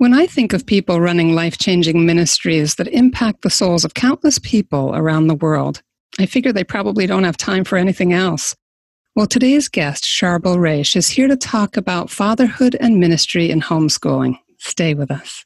When I think of people running life changing ministries that impact the souls of countless people around the world, I figure they probably don't have time for anything else. Well, today's guest, Charbel Raish, is here to talk about fatherhood and ministry in homeschooling. Stay with us.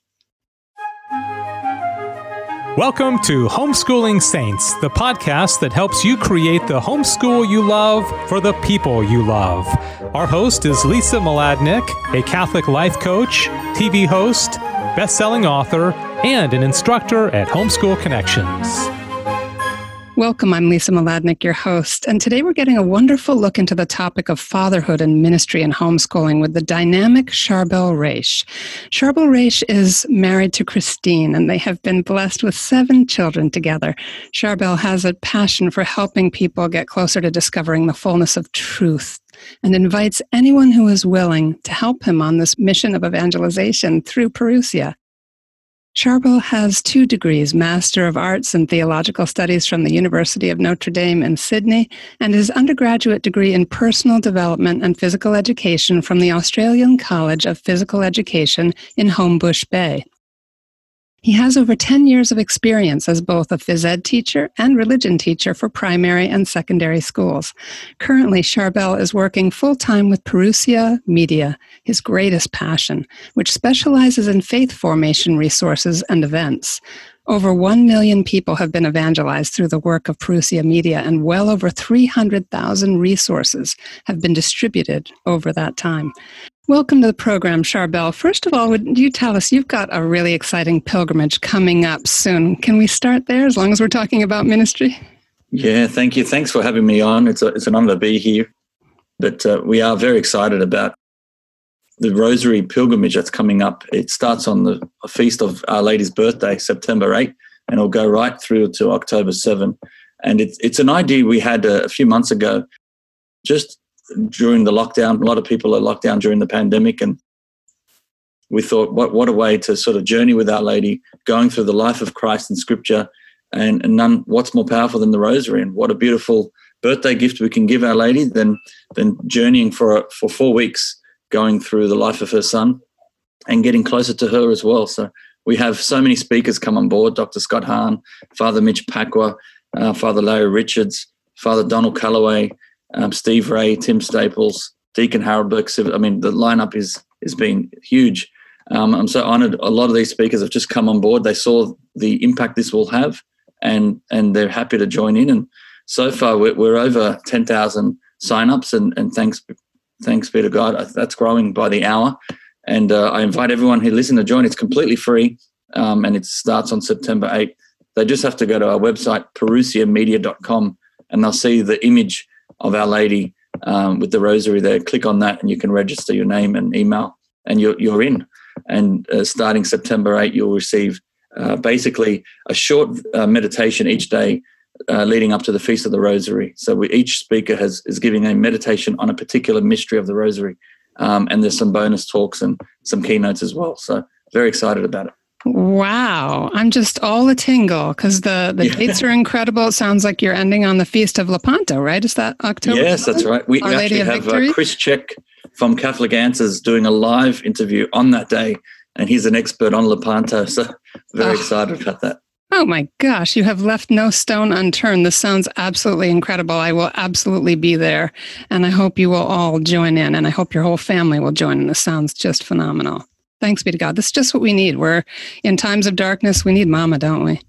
Welcome to Homeschooling Saints, the podcast that helps you create the homeschool you love for the people you love. Our host is Lisa Mladinich, a Catholic life coach, TV host, best-selling author, and an instructor at Homeschool Connections. Welcome, I'm Lisa Mladinich, your host, and today we're getting a wonderful look into the topic of fatherhood and ministry and homeschooling with the dynamic Charbel Raish. Charbel Raish is married to Christine, and they have been blessed with seven children together. Charbel has a passion for helping people get closer to discovering the fullness of truth and invites anyone who is willing to help him on this mission of evangelization through Parousia. Charbel has two degrees Master of Arts in Theological Studies from the University of Notre Dame in Sydney, and his undergraduate degree in Personal Development and Physical Education from the Australian College of Physical Education in Homebush Bay. He has over 10 years of experience as both a phys ed teacher and religion teacher for primary and secondary schools. Currently, Charbel is working full time with Parousia Media, his greatest passion, which specializes in faith formation resources and events. Over 1 million people have been evangelized through the work of Parousia Media, and well over 300,000 resources have been distributed over that time. Welcome to the program, Charbel. First of all, would you tell us you've got a really exciting pilgrimage coming up soon? Can we start there as long as we're talking about ministry? Yeah, thank you. Thanks for having me on. It's, a, it's an honor to be here. But uh, we are very excited about the Rosary pilgrimage that's coming up. It starts on the feast of Our Lady's birthday, September 8, and it'll go right through to October 7. And it's, it's an idea we had a, a few months ago, just during the lockdown. A lot of people are locked down during the pandemic, and we thought, what what a way to sort of journey with Our Lady, going through the life of Christ in Scripture, and, and none. What's more powerful than the Rosary? And what a beautiful birthday gift we can give Our Lady than than journeying for a, for four weeks, going through the life of her Son, and getting closer to her as well. So we have so many speakers come on board: Dr. Scott Hahn, Father Mitch Pacwa, uh, Father Larry Richards, Father Donald Calloway, um, Steve Ray, Tim Staples, Deacon Harold Burke. I mean, the lineup is has been huge. Um, I'm so honoured. A lot of these speakers have just come on board. They saw the impact this will have, and and they're happy to join in. And so far, we're, we're over 10,000 signups, and and thanks thanks be to God, that's growing by the hour. And uh, I invite everyone who listen to join. It's completely free, um, and it starts on September 8th. They just have to go to our website, parousiamedia.com, and they'll see the image of Our Lady um, with the rosary there. Click on that and you can register your name and email, and you're, you're in. And uh, starting September 8, you'll receive uh, basically a short uh, meditation each day uh, leading up to the Feast of the Rosary. So we, each speaker has is giving a meditation on a particular mystery of the Rosary. Um, and there's some bonus talks and some keynotes as well. So very excited about it. Wow, I'm just all a tingle because the, the yeah. dates are incredible. It sounds like you're ending on the Feast of Lepanto, right? Is that October? Yes, that's right. We, we actually have uh, Chris Check from Catholic Answers doing a live interview on that day, and he's an expert on Lepanto. So very oh. excited about that. Oh my gosh, you have left no stone unturned. This sounds absolutely incredible. I will absolutely be there, and I hope you will all join in, and I hope your whole family will join in. This sounds just phenomenal. Thanks be to God. That's just what we need. We're in times of darkness. We need Mama, don't we?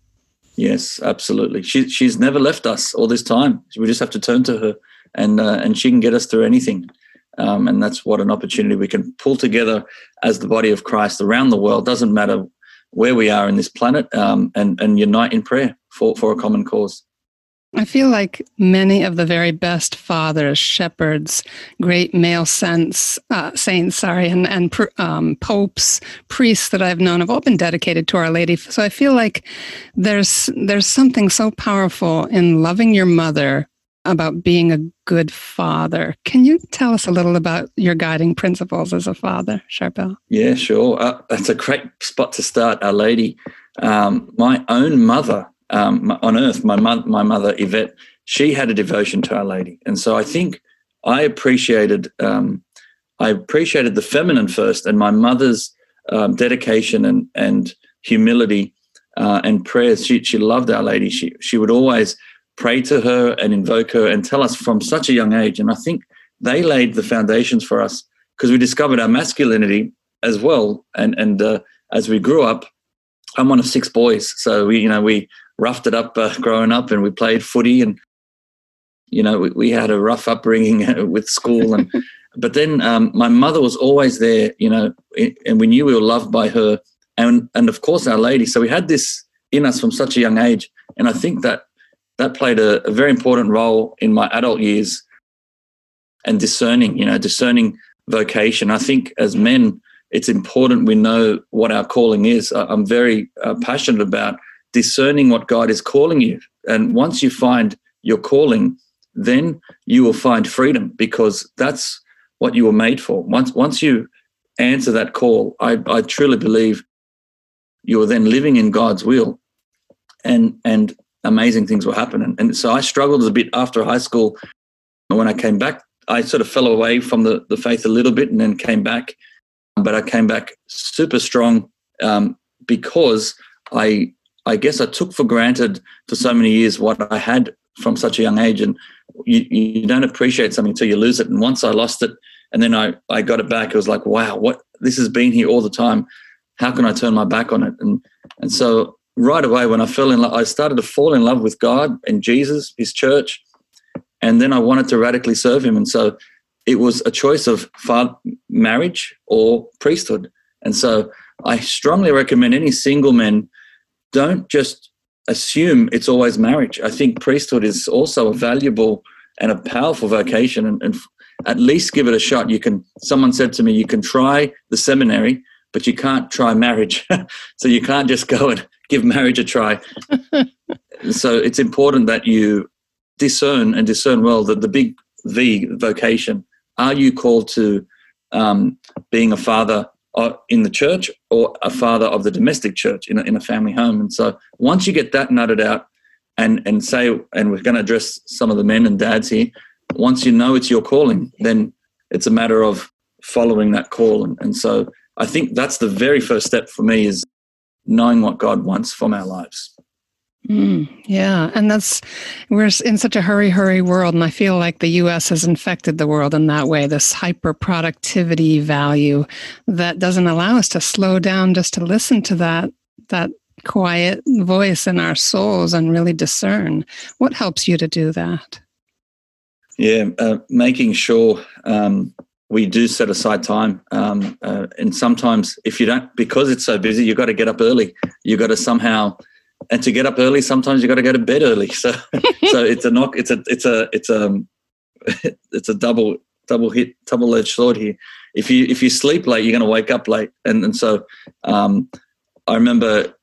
Yes, absolutely. She, she's never left us all this time. We just have to turn to her, and uh, and she can get us through anything. Um, and that's what an opportunity we can pull together as the body of Christ around the world. Doesn't matter where we are in this planet, um, and and unite in prayer for for a common cause. I feel like many of the very best fathers, shepherds, great male saints, uh, saints, sorry, and and um, popes, priests that I've known have all been dedicated to Our Lady. So I feel like there's there's something so powerful in loving your mother about being a good father. Can you tell us a little about your guiding principles as a father, Charbel? Yeah, sure. Uh, that's a great spot to start, Our Lady. Um, my own mother um, on earth, my, mo- my mother, Yvette, she had a devotion to Our Lady. And so I think I appreciated, um, I appreciated the feminine first and my mother's um, dedication and and humility uh, and prayers. She she loved Our Lady. She she would always pray to her and invoke her and tell us from such a young age. And I think they laid the foundations for us because we discovered our masculinity as well. And and uh, as we grew up, I'm one of six boys, so we you know we roughed it up uh, growing up, and we played footy, and you know we, we had a rough upbringing with school, and but then um, my mother was always there, you know, and we knew we were loved by her, and and of course Our Lady. So we had this in us from such a young age, and I think that that played a, a very important role in my adult years and discerning, you know, discerning vocation. I think as men, it's important we know what our calling is. I'm very uh, passionate about discerning what God is calling you. And once you find your calling, then you will find freedom because that's what you were made for. Once once you answer that call, I, I truly believe you are then living in God's will and and amazing things will happen. And, and so I struggled a bit after high school. When I came back, I sort of fell away from the, the faith a little bit and then came back. But I came back super strong um, because I I guess I took for granted for so many years what I had from such a young age. And you, you don't appreciate something until you lose it. And once I lost it and then I, I got it back, it was like, wow, what this has been here all the time. How can I turn my back on it? And and so right away when I fell in love, I started to fall in love with God and Jesus, his church. And then I wanted to radically serve him. And so it was a choice of marriage or priesthood. And so I strongly recommend any single men don't just assume it's always marriage. I think priesthood is also a valuable and a powerful vocation, and, and at least give it a shot. You can. Someone said to me, you can try the seminary, but you can't try marriage. so you can't just go and give marriage a try. so it's important that you discern and discern well that the big V vocation. Are you called to um, being a father Uh, in the church or a father of the domestic church in a, in a family home. And so once you get that nutted out and, and say, and we're going to address some of the men and dads here, once you know it's your calling, then it's a matter of following that call. And, and so I think that's the very first step for me is knowing what God wants from our lives. Mm, yeah, and that's we're in such a hurry, hurry world, and I feel like the U.S. has infected the world in that way. This hyper productivity value that doesn't allow us to slow down just to listen to that that quiet voice in our souls and really discern. What helps you to do that? Yeah, uh, making sure um, we do set aside time, um, uh, and sometimes if you don't, because it's so busy, you've got to get up early. You've got to somehow and to get up early, sometimes you got to go to bed early. So, so it's a knock. It's a it's a it's a it's a double double hit double edged sword here. If you if you sleep late, you're going to wake up late, and and so um, I remember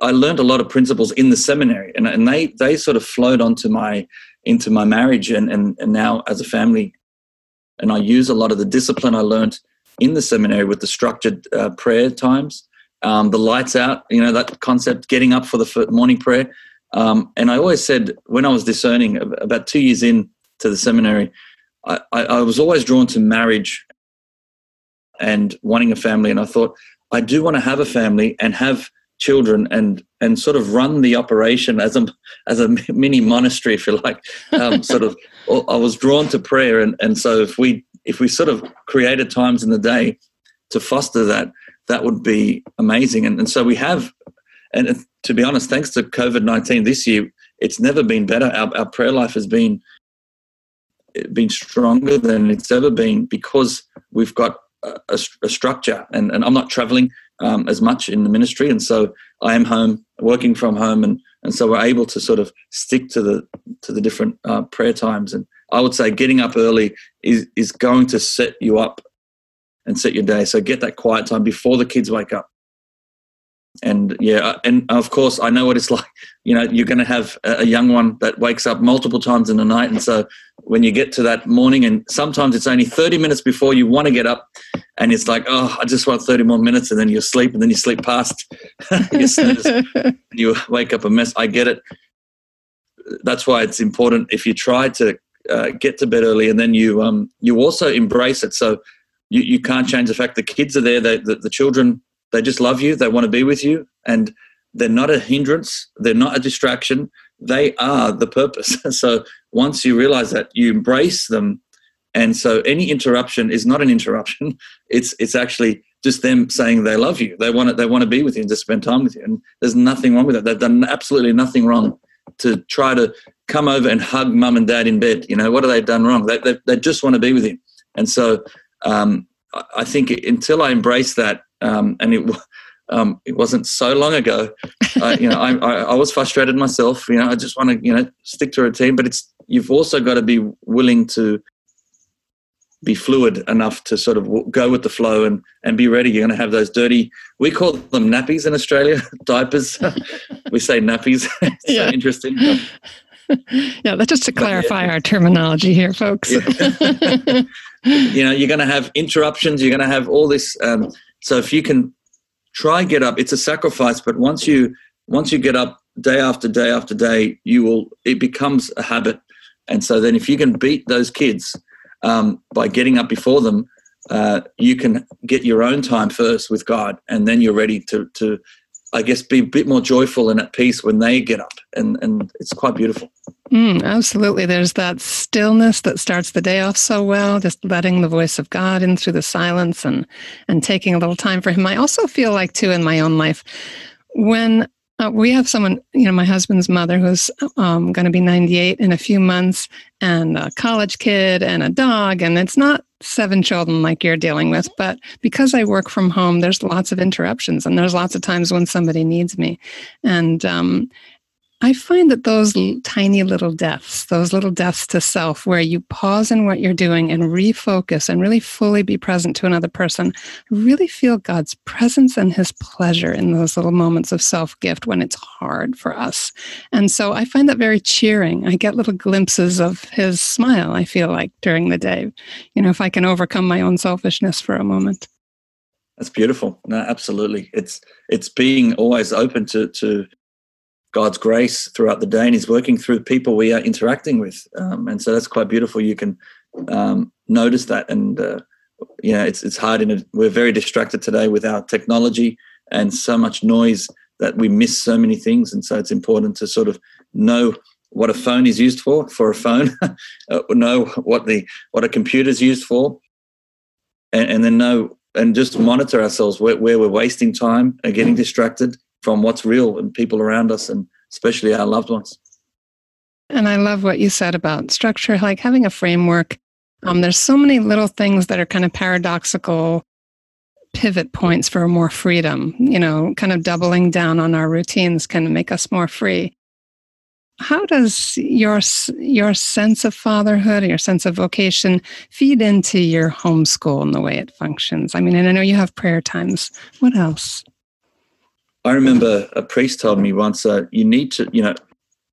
I learned a lot of principles in the seminary, and and they they sort of flowed onto my into my marriage and and and now as a family, and I use a lot of the discipline I learned in the seminary with the structured uh, prayer times um, the lights out, you know, that concept, getting up for the morning prayer. Um, and I always said when I was discerning about two years in to the seminary, I, I, I was always drawn to marriage and wanting a family. And I thought, I do want to have a family and have children and and sort of run the operation as a as a mini monastery, if you like. Um, sort of, I was drawn to prayer, and and so if we if we sort of created times in the day to foster that, that would be amazing. And, and so we have, and to be honest, thanks to COVID 19 this year, it's never been better. Our, our prayer life has been been stronger than it's ever been because we've got a, a, a structure and, and I'm not traveling um, as much in the ministry and so I am home working from home and and so we're able to sort of stick to the to the different uh, prayer times and I would say getting up early is is going to set you up and set your day. So get that quiet time before the kids wake up. And yeah, uh, and of course, I know what it's like. You know, you're going to have a young one that wakes up multiple times in the night. And so when you get to that morning, and sometimes it's only 30 minutes before you want to get up, and it's like, oh, I just want 30 more minutes. And then you sleep, and then you sleep past, you, you wake up a mess. I get it. That's why it's important if you try to uh, get to bed early and then you um, you also embrace it. So you, you can't change the fact the kids are there, the, the, the children they just love you. They want to be with you, and they're not a hindrance. They're not a distraction. They are the purpose. so once you realize that, you embrace them, and so any interruption is not an interruption. It's it's actually just them saying they love you. They want to, they want to be with you and to spend time with you. And there's nothing wrong with that. They've done absolutely nothing wrong to try to come over and hug mum and dad in bed. You know, what have they done wrong? They, they, they just want to be with you. And so um, I think until I embraced that, um, and it, um, it wasn't so long ago, uh, you know, I, I, I, was frustrated myself. You know, I just want to, you know, stick to a routine, but it's, you've also got to be willing to be fluid enough to sort of go with the flow and, and be ready. You're going to have those dirty, we call them nappies in Australia, diapers. we say nappies. yeah. So interesting. yeah, that's just to clarify yeah. our terminology here, folks. Yeah. You know, you're going to have interruptions. You're going to have all this. Um, so if you can try get up, it's a sacrifice. But once you once you get up day after day after day, you will. It becomes a habit. And so then, if you can beat those kids um, by getting up before them, uh, you can get your own time first with God, and then you're ready to, to, I guess, be a bit more joyful and at peace when they get up, and and it's quite beautiful. Mm, absolutely, there's that stillness that starts the day off so well, just letting the voice of God in through the silence and and taking a little time for Him. I also feel like too in my own life when uh, we have someone, you know, my husband's mother who's um, going to be 98 in a few months, and a college kid and a dog. And it's not seven children like you're dealing with, but because I work from home, there's lots of interruptions and there's lots of times when somebody needs me. And um, I find that those tiny little deaths, those little deaths to self, where you pause in what you're doing and refocus and really fully be present to another person, really feel God's presence and his pleasure in those little moments of self gift when it's hard for us. And so I find that very cheering. I get little glimpses of his smile, I feel like, during the day. You know, if I can overcome my own selfishness for a moment. That's beautiful. No, absolutely. It's it's being always open to to God's grace throughout the day, and He's working through people we are interacting with, um, and so that's quite beautiful. You can um, notice that, and uh, you know, it's it's hard. In a, we're very distracted today with our technology and so much noise that we miss so many things, and so it's important to sort of know what a phone is used for for a phone, uh, know what the what a computer is used for, and, and then know and just monitor ourselves where, where we're wasting time and getting distracted from what's real and people around us and especially our loved ones. And I love what you said about structure, like having a framework. Um, there's so many little things that are kind of paradoxical pivot points for more freedom. You know, kind of doubling down on our routines can make us more free. How does your your sense of fatherhood, your sense of vocation, feed into your homeschool and the way it functions? I mean, and I know you have prayer times. What else? I remember a priest told me once, uh, you need to, you know,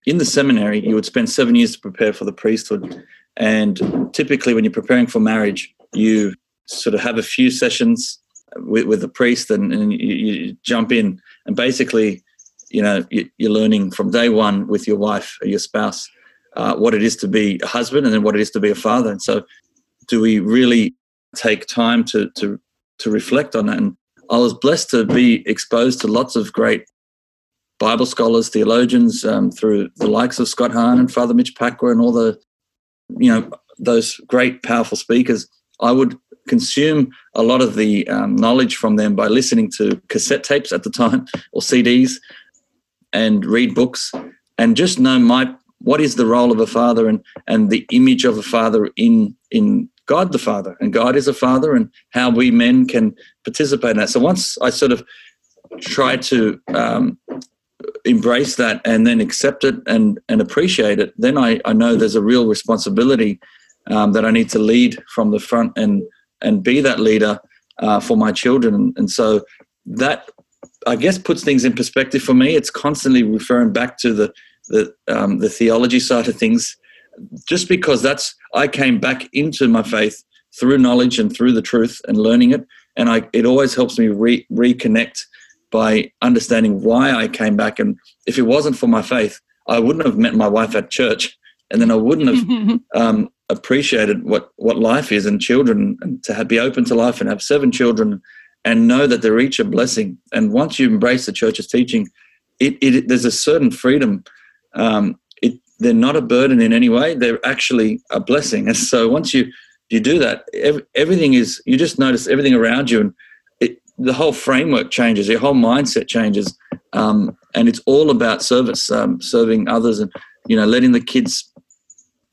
in the seminary, you would spend seven years to prepare for the priesthood. And typically, when you're preparing for marriage, you sort of have a few sessions with, with the priest and, and you, you, jump in. And basically, you know, you, are learning from day one with your wife or your spouse uh, what it is to be a husband and then what it is to be a father. And so, do we really take time to, to, to reflect on that? And I was blessed to be exposed to lots of great Bible scholars, theologians, um, through the likes of Scott Hahn and Father Mitch Pacwa and all the, you know, those great, powerful speakers. I would consume a lot of the um, knowledge from them by listening to cassette tapes at the time or CDs and read books and just know my what is the role of a father and and the image of a father in in God the Father, and God is a Father, and how we men can participate in that. So once I sort of try to um, embrace that and then accept it and and appreciate it, then I, I know there's a real responsibility um, that I need to lead from the front and and be that leader uh, for my children. And so that I guess puts things in perspective for me. It's constantly referring back to the the um, the theology side of things just because that's I came back into my faith through knowledge and through the truth and learning it, and I it always helps me re, reconnect by understanding why I came back. And if it wasn't for my faith, I wouldn't have met my wife at church, and then I wouldn't have um, appreciated what what life is and children, and to have, be open to life and have seven children, and know that they're each a blessing. And once you embrace the church's teaching, it, it there's a certain freedom. Um, they're not a burden in any way. They're actually a blessing. And so once you you do that, ev- everything is you just notice everything around you, and it, the whole framework changes. Your whole mindset changes, um, and it's all about service, um, serving others, and you know, letting the kids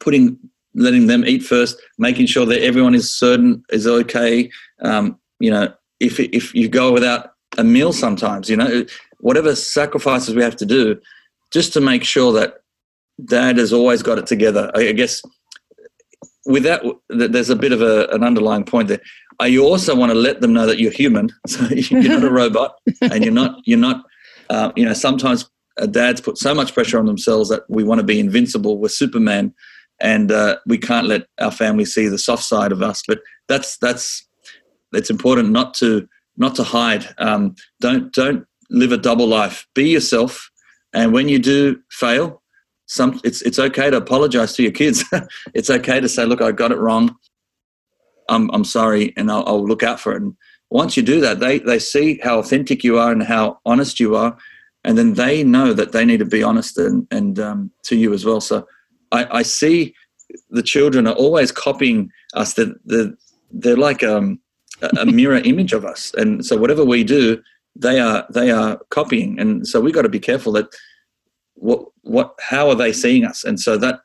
putting letting them eat first, making sure that everyone is certain is okay. Um, you know, if if you go without a meal, sometimes you know whatever sacrifices we have to do, just to make sure that dad has always got it together. I, guess with that, there's a bit of a, an underlying point there. You also want to let them know that you're human, so you're not a robot, and you're not you're not. Uh, you know, sometimes dads put so much pressure on themselves that we want to be invincible. We're Superman, and uh, we can't let our family see the soft side of us. But that's that's it's important not to not to hide. Um, don't don't live a double life. Be yourself, and when you do fail, some it's it's okay to apologize to your kids. it's okay to say, "Look, I got it wrong. I'm I'm sorry, and I'll, I'll look out for it." And once you do that, they they see how authentic you are and how honest you are, and then they know that they need to be honest and and um, to you as well. So I, I see the children are always copying us. That they're, they're like um, a mirror image of us, and so whatever we do, they are they are copying. And so we got to be careful that what what how are they seeing us? And so that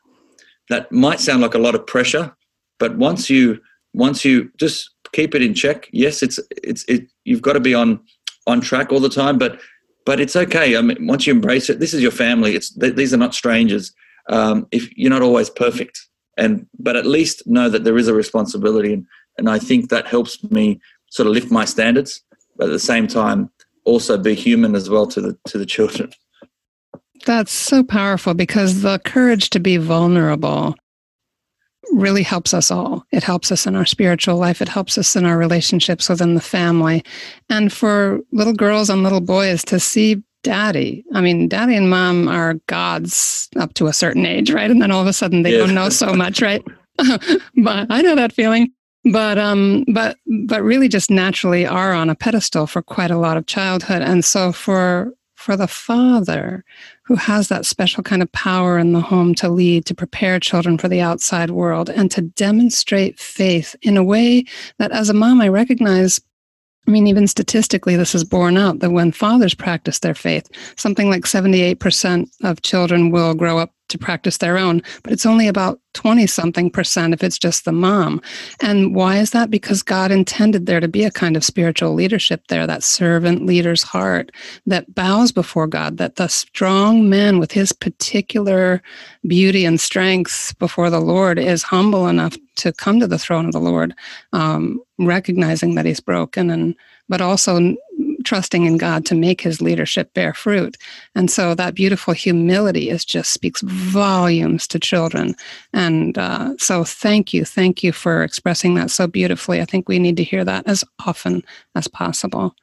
that might sound like a lot of pressure, but once you once you just keep it in check, yes, it's it's it. You've got to be on on track all the time, but but it's okay. I mean, once you embrace it, this is your family. It's these are not strangers um, if you're not always perfect and but at least know that there is a responsibility and, and i think that helps me sort of lift my standards but at the same time also be human as well to the to the children that's so powerful because the courage to be vulnerable really helps us all. It helps us in our spiritual life. It helps us in our relationships within the family. And for little girls and little boys to see daddy. I mean, daddy and mom are gods up to a certain age, right? And then all of a sudden they don't know so much, right? but I know that feeling. But um, but but really, just naturally are on a pedestal for quite a lot of childhood, and so for for the father who has that special kind of power in the home to lead, to prepare children for the outside world, and to demonstrate faith in a way that, as a mom, I recognize I mean, even statistically, this is borne out that when fathers practice their faith, something like 78% of children will grow up to practice their own, but it's only about 20 something percent if it's just the mom. And why is that? Because God intended there to be a kind of spiritual leadership there, that servant leader's heart that bows before God, that the strong man with his particular beauty and strength before the Lord is humble enough to come to the throne of the Lord, um, recognizing that he's broken and but also trusting in God to make his leadership bear fruit. And so that beautiful humility is just speaks volumes to children. And uh, so thank you. Thank you for expressing that so beautifully. I think we need to hear that as often as possible.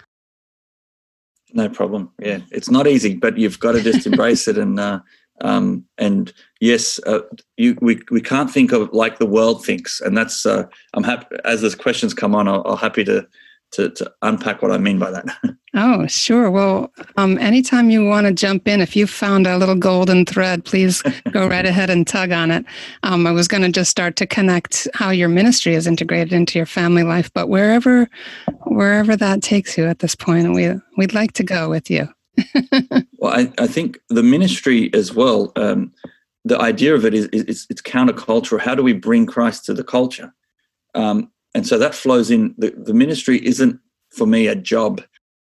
No problem. Yeah, it's not easy, but you've got to just embrace it and uh, um, and yes, uh, you, we we can't think of like the world thinks, and that's uh, I'm happy as the questions come on. I'll, I'll happy to to, to unpack what I mean by that. oh, sure. Well, um, anytime you want to jump in, if you found a little golden thread, please go right ahead and tug on it. Um, I was going to just start to connect how your ministry is integrated into your family life, but wherever wherever that takes you at this point, we we'd like to go with you. well, I, I think the ministry as well. Um, the idea of it is, is it's countercultural. How do we bring Christ to the culture? Um, and so that flows in. The, the ministry isn't for me a job;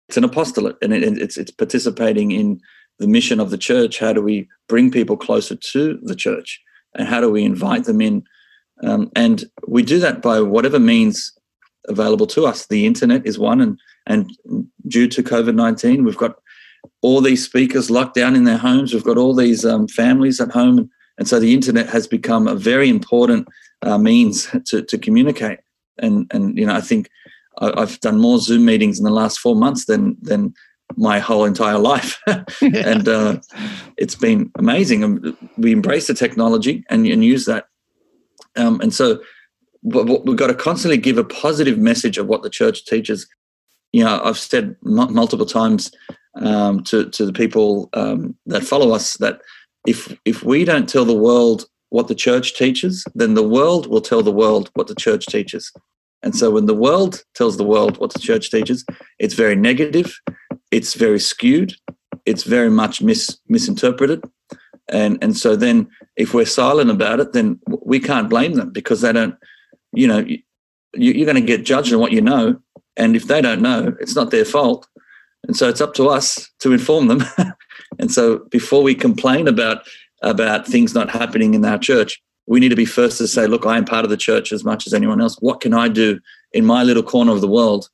it's an apostolate, and it, it's it's participating in the mission of the church. How do we bring people closer to the church, and how do we invite them in? Um, and we do that by whatever means available to us. The internet is one, and and due to COVID nineteen, we've got all these speakers locked down in their homes. We've got all these um, families at home, and, so the internet has become a very important uh, means to, to communicate and and you know I think I've done more Zoom meetings in the last four months than than my whole entire life, and uh, it's been amazing. And we embrace the technology and, and use that, um, and so we've got to constantly give a positive message of what the church teaches. you know, I've said m- multiple times um, to to the people um, that follow us that if if we don't tell the world what the church teaches, then the world will tell the world what the church teaches. And so when the world tells the world what the church teaches, it's very negative, it's very skewed, it's very much mis- misinterpreted. And and so then if we're silent about it, then we can't blame them because they don't, you know, you, you're going to get judged on what you know. And if they don't know, it's not their fault. And so it's up to us to inform them. and so before we complain about about things not happening in our church, we need to be first to say, look, I am part of the church as much as anyone else. What can I do in my little corner of the world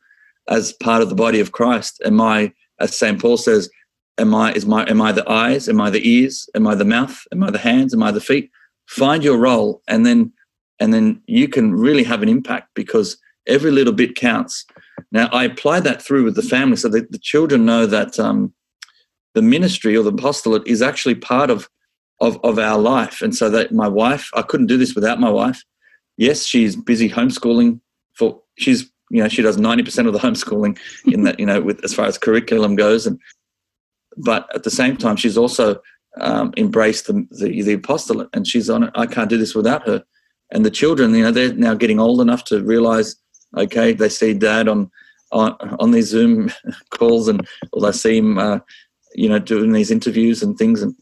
as part of the body of Christ? Am I, as St. Paul says, am I is my am I the eyes? Am I the ears? Am I the mouth? Am I the hands? Am I the feet? Find your role and then and then you can really have an impact because every little bit counts. Now, I apply that through with the family so that the children know that um, the ministry or the apostolate is actually part of, of, of our life. And so that my wife, I couldn't do this without my wife. Yes, she's busy homeschooling for, she's, you know, she does 90% of the homeschooling in that, you know, with as far as curriculum goes. And, but at the same time, she's also um, embraced the, the, the apostolate and she's on it. I can't do this without her. And the children, you know, they're now getting old enough to realize Okay, they see dad on on, on these Zoom calls, and or they see him, uh, you know, doing these interviews and things, and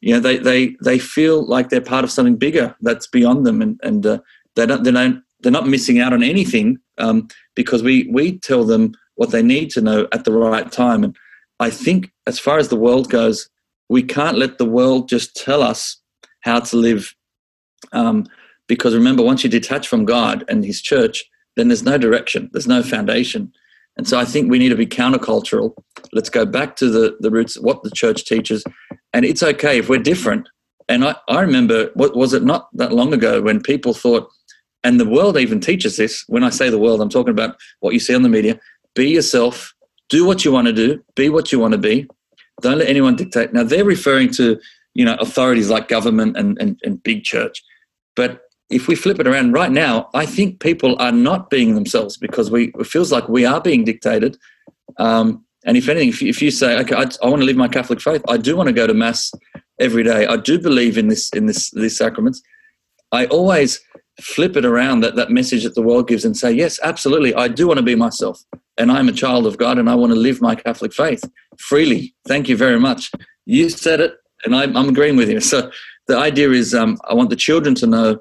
you know, they they they feel like they're part of something bigger that's beyond them, and and uh, they don't they don't they're not missing out on anything um, because we we tell them what they need to know at the right time, and I think as far as the world goes, we can't let the world just tell us how to live. Um, because remember, once you detach from God and His church, then there's no direction, there's no foundation. And so I think we need to be countercultural. Let's go back to the, the roots, of what the church teaches. And it's okay if we're different. And I, I remember, what was it not that long ago when people thought, and the world even teaches this. When I say the world, I'm talking about what you see on the media. Be yourself, do what you want to do, be what you want to be. Don't let anyone dictate. Now they're referring to, you know, authorities like government and, and, and big church. But if we flip it around right now, I think people are not being themselves because we it feels like we are being dictated. Um, and if anything, if you, if you say, okay, I, I, want to live my Catholic faith, I do want to go to mass every day. I do believe in this in this these sacraments. I always flip it around that that message that the world gives and say, yes, absolutely, I do want to be myself, and I'm a child of God, and I want to live my Catholic faith freely. Thank you very much. You said it, and I, I'm agreeing with you. So the idea is, um, I want the children to know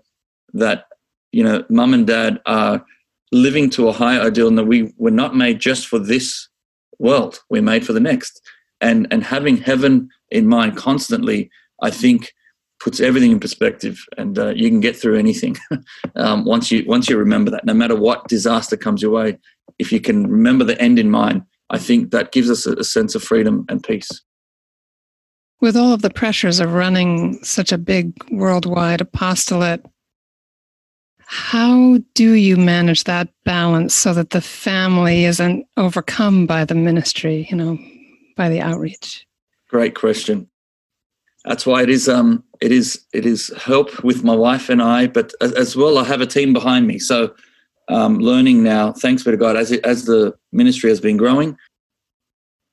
that you know mum and dad are living to a higher ideal and that we were not made just for this world we're made for the next. And and having heaven in mind constantly i think puts everything in perspective and uh, you can get through anything um, once you once you remember that. No matter what disaster comes your way if you can remember the end in mind i think that gives us a, a sense of freedom and peace. With all of the pressures of running such a big worldwide apostolate how do you manage that balance so that the family isn't overcome by the ministry, you know, by the outreach? Great question. That's why it is um it is it is help with my wife and I, but as well I have a team behind me. So um, learning now, thanks be to God, as it, as the ministry has been growing,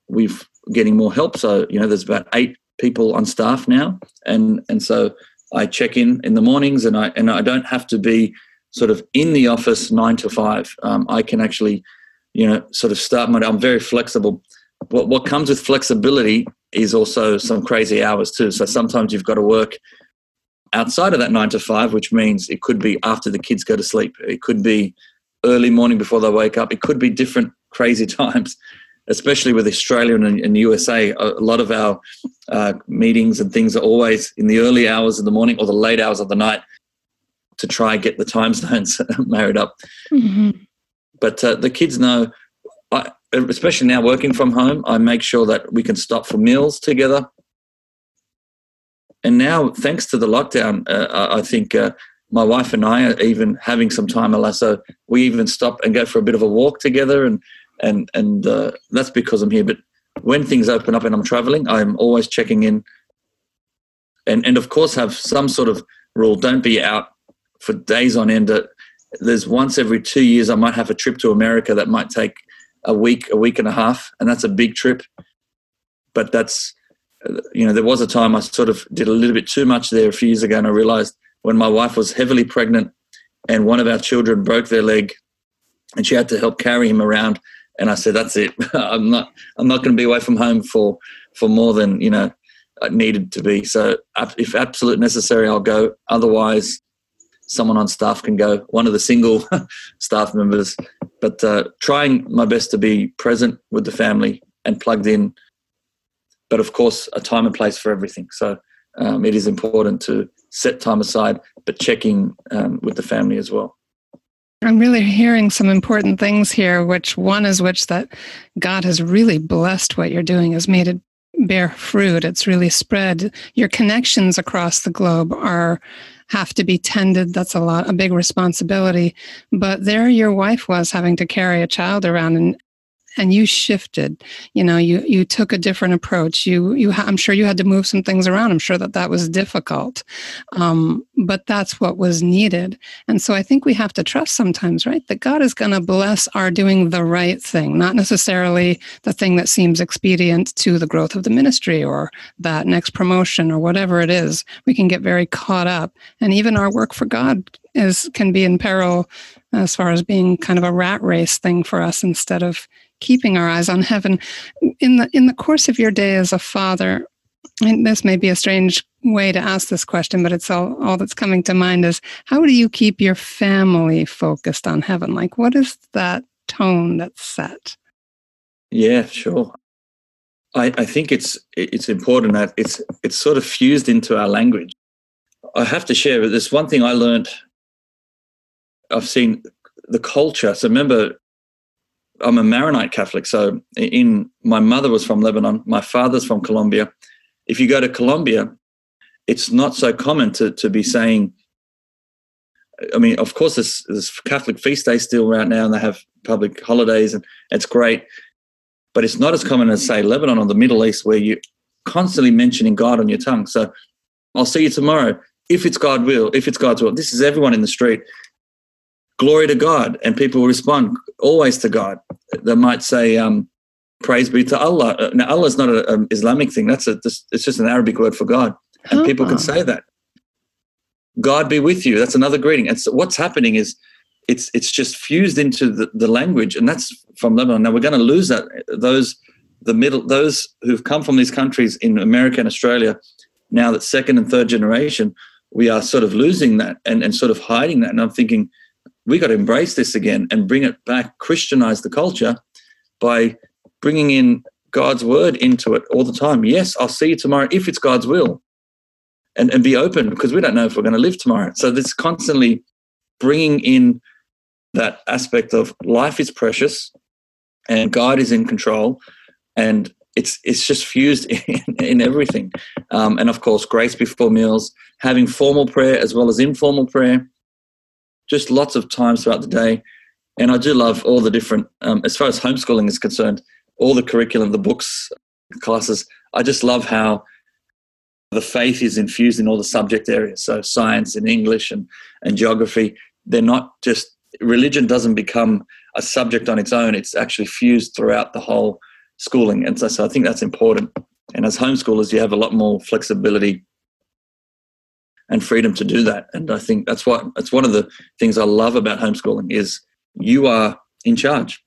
we've getting more help. So you know, there's about eight people on staff now, and and so I check in in the mornings, and I and I don't have to be sort of in the office nine to five. Um, I can actually, you know, sort of start my. I'm very flexible. What what comes with flexibility is also some crazy hours too. So sometimes you've got to work outside of that nine to five, which means it could be after the kids go to sleep. It could be early morning before they wake up. It could be different crazy times especially with Australia and, and USA, a lot of our uh, meetings and things are always in the early hours of the morning or the late hours of the night to try and get the time zones married up. Mm-hmm. But uh, the kids know, I, especially now working from home, I make sure that we can stop for meals together. And now, thanks to the lockdown, uh, I think uh, my wife and I are even having some time. So we even stop and go for a bit of a walk together, and and and uh, that's because I'm here. But when things open up and I'm traveling, I'm always checking in, and and of course have some sort of rule. Don't be out for days on end. There's once every two years I might have a trip to America that might take a week, a week and a half, and that's a big trip. But that's, you know, there was a time I sort of did a little bit too much there a few years ago, and I realized when my wife was heavily pregnant and one of our children broke their leg and she had to help carry him around and I said, "That's it. I'm not. I'm not going to be away from home for for more than you know needed to be. So, if absolute necessary, I'll go. Otherwise, someone on staff can go. One of the single staff members, but uh, trying my best to be present with the family and plugged in. But of course, a time and place for everything. So um, it is important to set time aside, but checking um, with the family as well. I'm really hearing some important things here, which one is which that God has really blessed what you're doing, has made it bear fruit. It's really spread. Your connections across the globe are have to be tended. That's a lot, a big responsibility. But there your wife was having to carry a child around and and you shifted. You know you you took a different approach. You you i'm sure you had to move some things around. I'm sure that that was difficult. Um, but that's what was needed. And so i think we have to trust sometimes right that god is going to bless our doing the right thing not necessarily the thing that seems expedient to the growth of the ministry or that next promotion or whatever it is. We can get very caught up. And even our work for god is can be in peril as far as being kind of a rat race thing for us instead of keeping our eyes on heaven. In the in the course of your day as a father, and this may be a strange way to ask this question, but it's all, all that's coming to mind is how do you keep your family focused on heaven? Like what is that tone that's set? Yeah, sure. I, I think it's it's important that it's it's sort of fused into our language. I have to share this one thing I learned. I've seen the culture. So remember, I'm a Maronite Catholic. So in my mother was from Lebanon, my father's from Colombia. If you go to Colombia, it's not so common to to be saying. I mean, of course, there's, there's Catholic feast day still right now, and they have public holidays, and it's great. But it's not as common as say Lebanon or the Middle East, where you constantly mentioning God on your tongue. So I'll see you tomorrow if it's God will, if it's God's will. This is everyone in the street glory to God, and people respond always to God. They might say, um, "Praise be to Allah." Uh, now, Allah is not an Islamic thing. That's a it's just an Arabic word for God, and oh. people can say that. God be with you. That's another greeting. And so what's happening is it's it's just fused into the, the language, and that's from Lebanon. Now we're going to lose that those the middle those who've come from these countries in America and Australia. Now that second and third generation, we are sort of losing that and, and sort of hiding that. And I'm thinking, we got to embrace this again and bring it back, Christianize the culture by bringing in God's word into it all the time. Yes, I'll see you tomorrow if it's God's will. And, and be open because we don't know if we're going to live tomorrow. So this constantly bringing in that aspect of life is precious and God is in control and it's it's just fused in, in everything. Um, and of course, grace before meals, having formal prayer as well as informal prayer, just lots of times throughout the day. And I do love all the different, um, as far as homeschooling is concerned, all the curriculum, the books, classes. I just love how the faith is infused in all the subject areas. So science and English and, and geography, they're not just, religion doesn't become a subject on its own. It's actually fused throughout the whole schooling. And so, so I think that's important. And as homeschoolers, you have a lot more flexibility and freedom to do that. And I think that's what that's one of the things I love about homeschooling is you are in charge.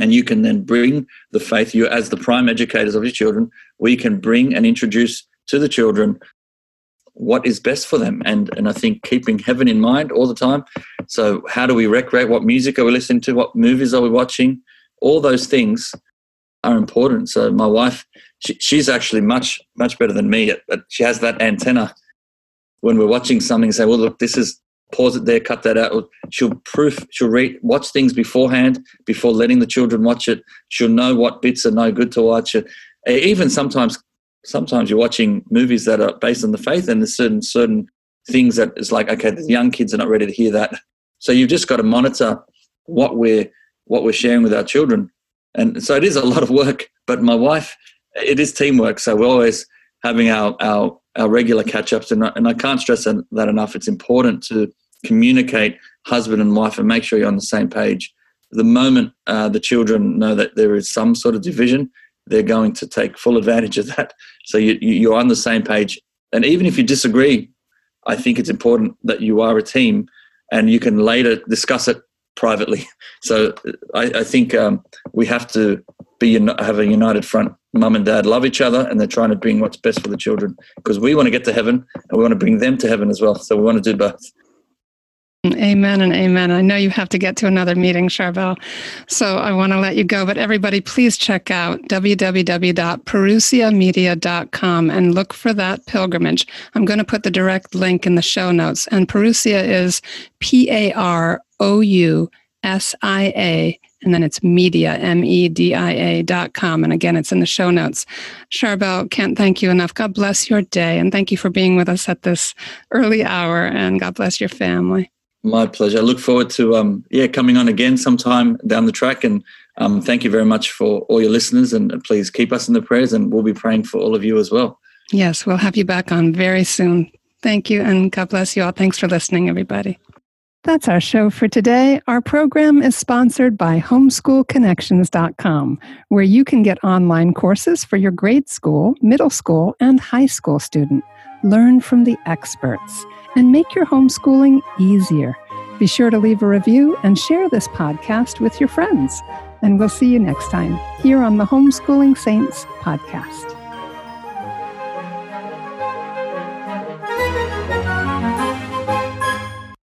And you can then bring the faith, you as the prime educators of your children, we can bring and introduce to the children what is best for them. And and I think keeping heaven in mind all the time. So how do we recreate? What music are we listening to? What movies are we watching? All those things are important. So my wife, she, she's actually much much better than me. But she has that antenna when we're watching something, say, well, look, this is pause it there, cut that out. She'll proof, she'll read, watch things beforehand before letting the children watch it. She'll know what bits are no good to watch it. Even sometimes, sometimes you're watching movies that are based on the faith, and there's certain certain things that it's like, okay, the young kids are not ready to hear that. So you've just got to monitor what we're what we're sharing with our children, and so it is a lot of work. But my wife, it is teamwork. So we're always having our our our regular catch ups. And, and I can't stress that enough. It's important to communicate husband and wife and make sure you're on the same page the moment uh, the children know that there is some sort of division, they're going to take full advantage of that. So you, you're on the same page. And even if you disagree, I think it's important that you are a team and you can later discuss it privately. So I, I think um, we have to be have a united front. Mum and dad love each other, and they're trying to bring what's best for the children because we want to get to heaven and we want to bring them to heaven as well. So we want to do both. Amen and amen. I know you have to get to another meeting, Charbel. So I want to let you go. But everybody, please check out www.parousiamedia.com and look for that pilgrimage. I'm going to put the direct link in the show notes. And Parousia is P A R O U S I A and then it's media, M E D I A dot com. And again, it's in the show notes. Charbel, can't thank you enough. God bless your day. And thank you for being with us at this early hour. And God bless your family. My pleasure. I look forward to um, yeah coming on again sometime down the track. And um, thank you very much for all your listeners. And please keep us in the prayers, and we'll be praying for all of you as well. Yes, we'll have you back on very soon. Thank you, and God bless you all. Thanks for listening, everybody. That's our show for today. Our program is sponsored by homeschoolconnections.com, where you can get online courses for your grade school, middle school, and high school student. Learn from the experts and make your homeschooling easier. Be sure to leave a review and share this podcast with your friends. And we'll see you next time here on the Homeschooling Saints podcast.